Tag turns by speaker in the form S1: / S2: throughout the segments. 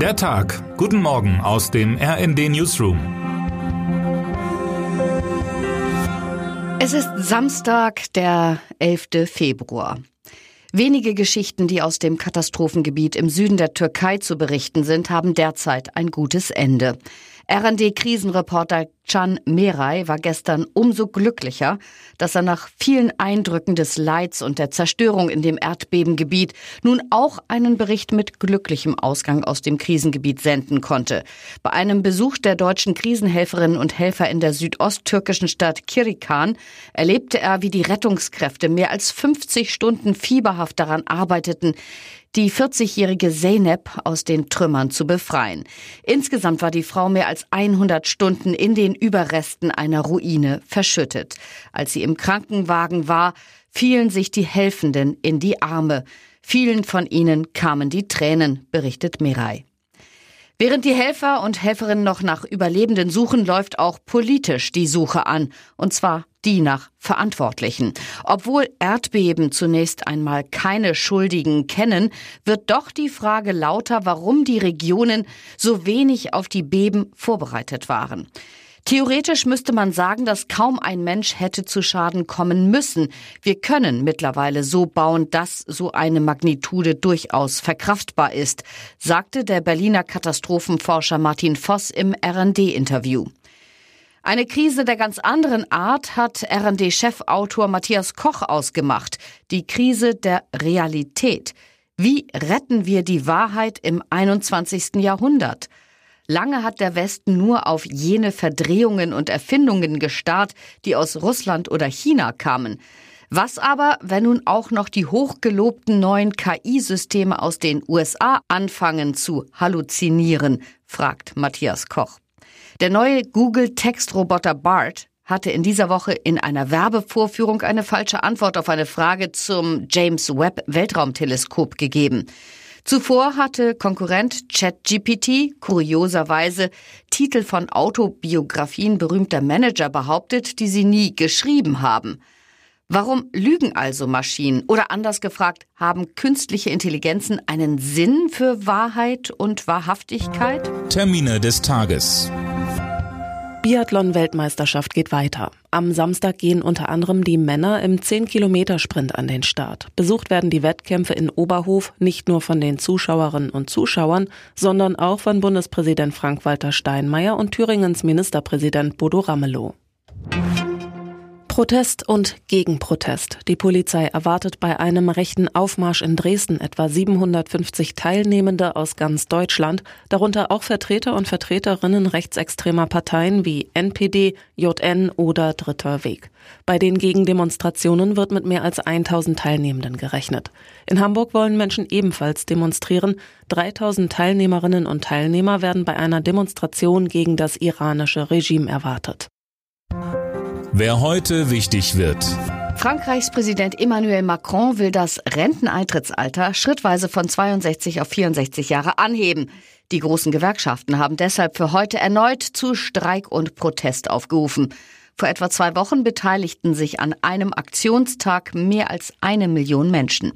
S1: Der Tag. Guten Morgen aus dem RND Newsroom.
S2: Es ist Samstag, der 11. Februar. Wenige Geschichten, die aus dem Katastrophengebiet im Süden der Türkei zu berichten sind, haben derzeit ein gutes Ende. RND-Krisenreporter Can Meray war gestern umso glücklicher, dass er nach vielen Eindrücken des Leids und der Zerstörung in dem Erdbebengebiet nun auch einen Bericht mit glücklichem Ausgang aus dem Krisengebiet senden konnte. Bei einem Besuch der deutschen Krisenhelferinnen und Helfer in der südosttürkischen Stadt Kirikan erlebte er, wie die Rettungskräfte mehr als 50 Stunden fieberhaft daran arbeiteten, die 40-jährige Zeynep aus den Trümmern zu befreien. Insgesamt war die Frau mehr als 100 Stunden in den Überresten einer Ruine verschüttet. Als sie im Krankenwagen war, fielen sich die Helfenden in die Arme. Vielen von ihnen kamen die Tränen, berichtet Mirai. Während die Helfer und Helferinnen noch nach Überlebenden suchen, läuft auch politisch die Suche an, und zwar die nach Verantwortlichen. Obwohl Erdbeben zunächst einmal keine Schuldigen kennen, wird doch die Frage lauter, warum die Regionen so wenig auf die Beben vorbereitet waren. Theoretisch müsste man sagen, dass kaum ein Mensch hätte zu Schaden kommen müssen. Wir können mittlerweile so bauen, dass so eine Magnitude durchaus verkraftbar ist, sagte der Berliner Katastrophenforscher Martin Voss im RD-Interview. Eine Krise der ganz anderen Art hat RD-Chefautor Matthias Koch ausgemacht. Die Krise der Realität. Wie retten wir die Wahrheit im 21. Jahrhundert? Lange hat der Westen nur auf jene Verdrehungen und Erfindungen gestarrt, die aus Russland oder China kamen. Was aber, wenn nun auch noch die hochgelobten neuen KI-Systeme aus den USA anfangen zu halluzinieren, fragt Matthias Koch. Der neue Google-Textroboter BART hatte in dieser Woche in einer Werbevorführung eine falsche Antwort auf eine Frage zum James Webb Weltraumteleskop gegeben. Zuvor hatte Konkurrent ChatGPT kurioserweise Titel von Autobiografien berühmter Manager behauptet, die sie nie geschrieben haben. Warum lügen also Maschinen? Oder anders gefragt, haben künstliche Intelligenzen einen Sinn für Wahrheit und Wahrhaftigkeit?
S1: Termine des Tages.
S3: Biathlon-Weltmeisterschaft geht weiter. Am Samstag gehen unter anderem die Männer im 10-Kilometer-Sprint an den Start. Besucht werden die Wettkämpfe in Oberhof nicht nur von den Zuschauerinnen und Zuschauern, sondern auch von Bundespräsident Frank-Walter Steinmeier und Thüringens Ministerpräsident Bodo Ramelow. Protest und Gegenprotest. Die Polizei erwartet bei einem rechten Aufmarsch in Dresden etwa 750 Teilnehmende aus ganz Deutschland, darunter auch Vertreter und Vertreterinnen rechtsextremer Parteien wie NPD, JN oder Dritter Weg. Bei den Gegendemonstrationen wird mit mehr als 1000 Teilnehmenden gerechnet. In Hamburg wollen Menschen ebenfalls demonstrieren. 3000 Teilnehmerinnen und Teilnehmer werden bei einer Demonstration gegen das iranische Regime erwartet.
S1: Wer heute wichtig wird.
S2: Frankreichs Präsident Emmanuel Macron will das Renteneintrittsalter schrittweise von 62 auf 64 Jahre anheben. Die großen Gewerkschaften haben deshalb für heute erneut zu Streik und Protest aufgerufen. Vor etwa zwei Wochen beteiligten sich an einem Aktionstag mehr als eine Million Menschen.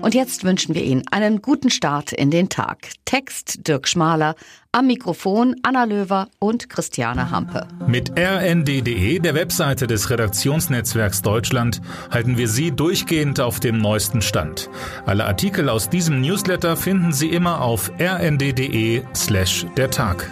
S2: Und jetzt wünschen wir Ihnen einen guten Start in den Tag. Text Dirk Schmaler, am Mikrofon Anna Löwer und Christiane Hampe.
S1: Mit rnd.de, der Webseite des Redaktionsnetzwerks Deutschland, halten wir Sie durchgehend auf dem neuesten Stand. Alle Artikel aus diesem Newsletter finden Sie immer auf rnd.de slash der Tag.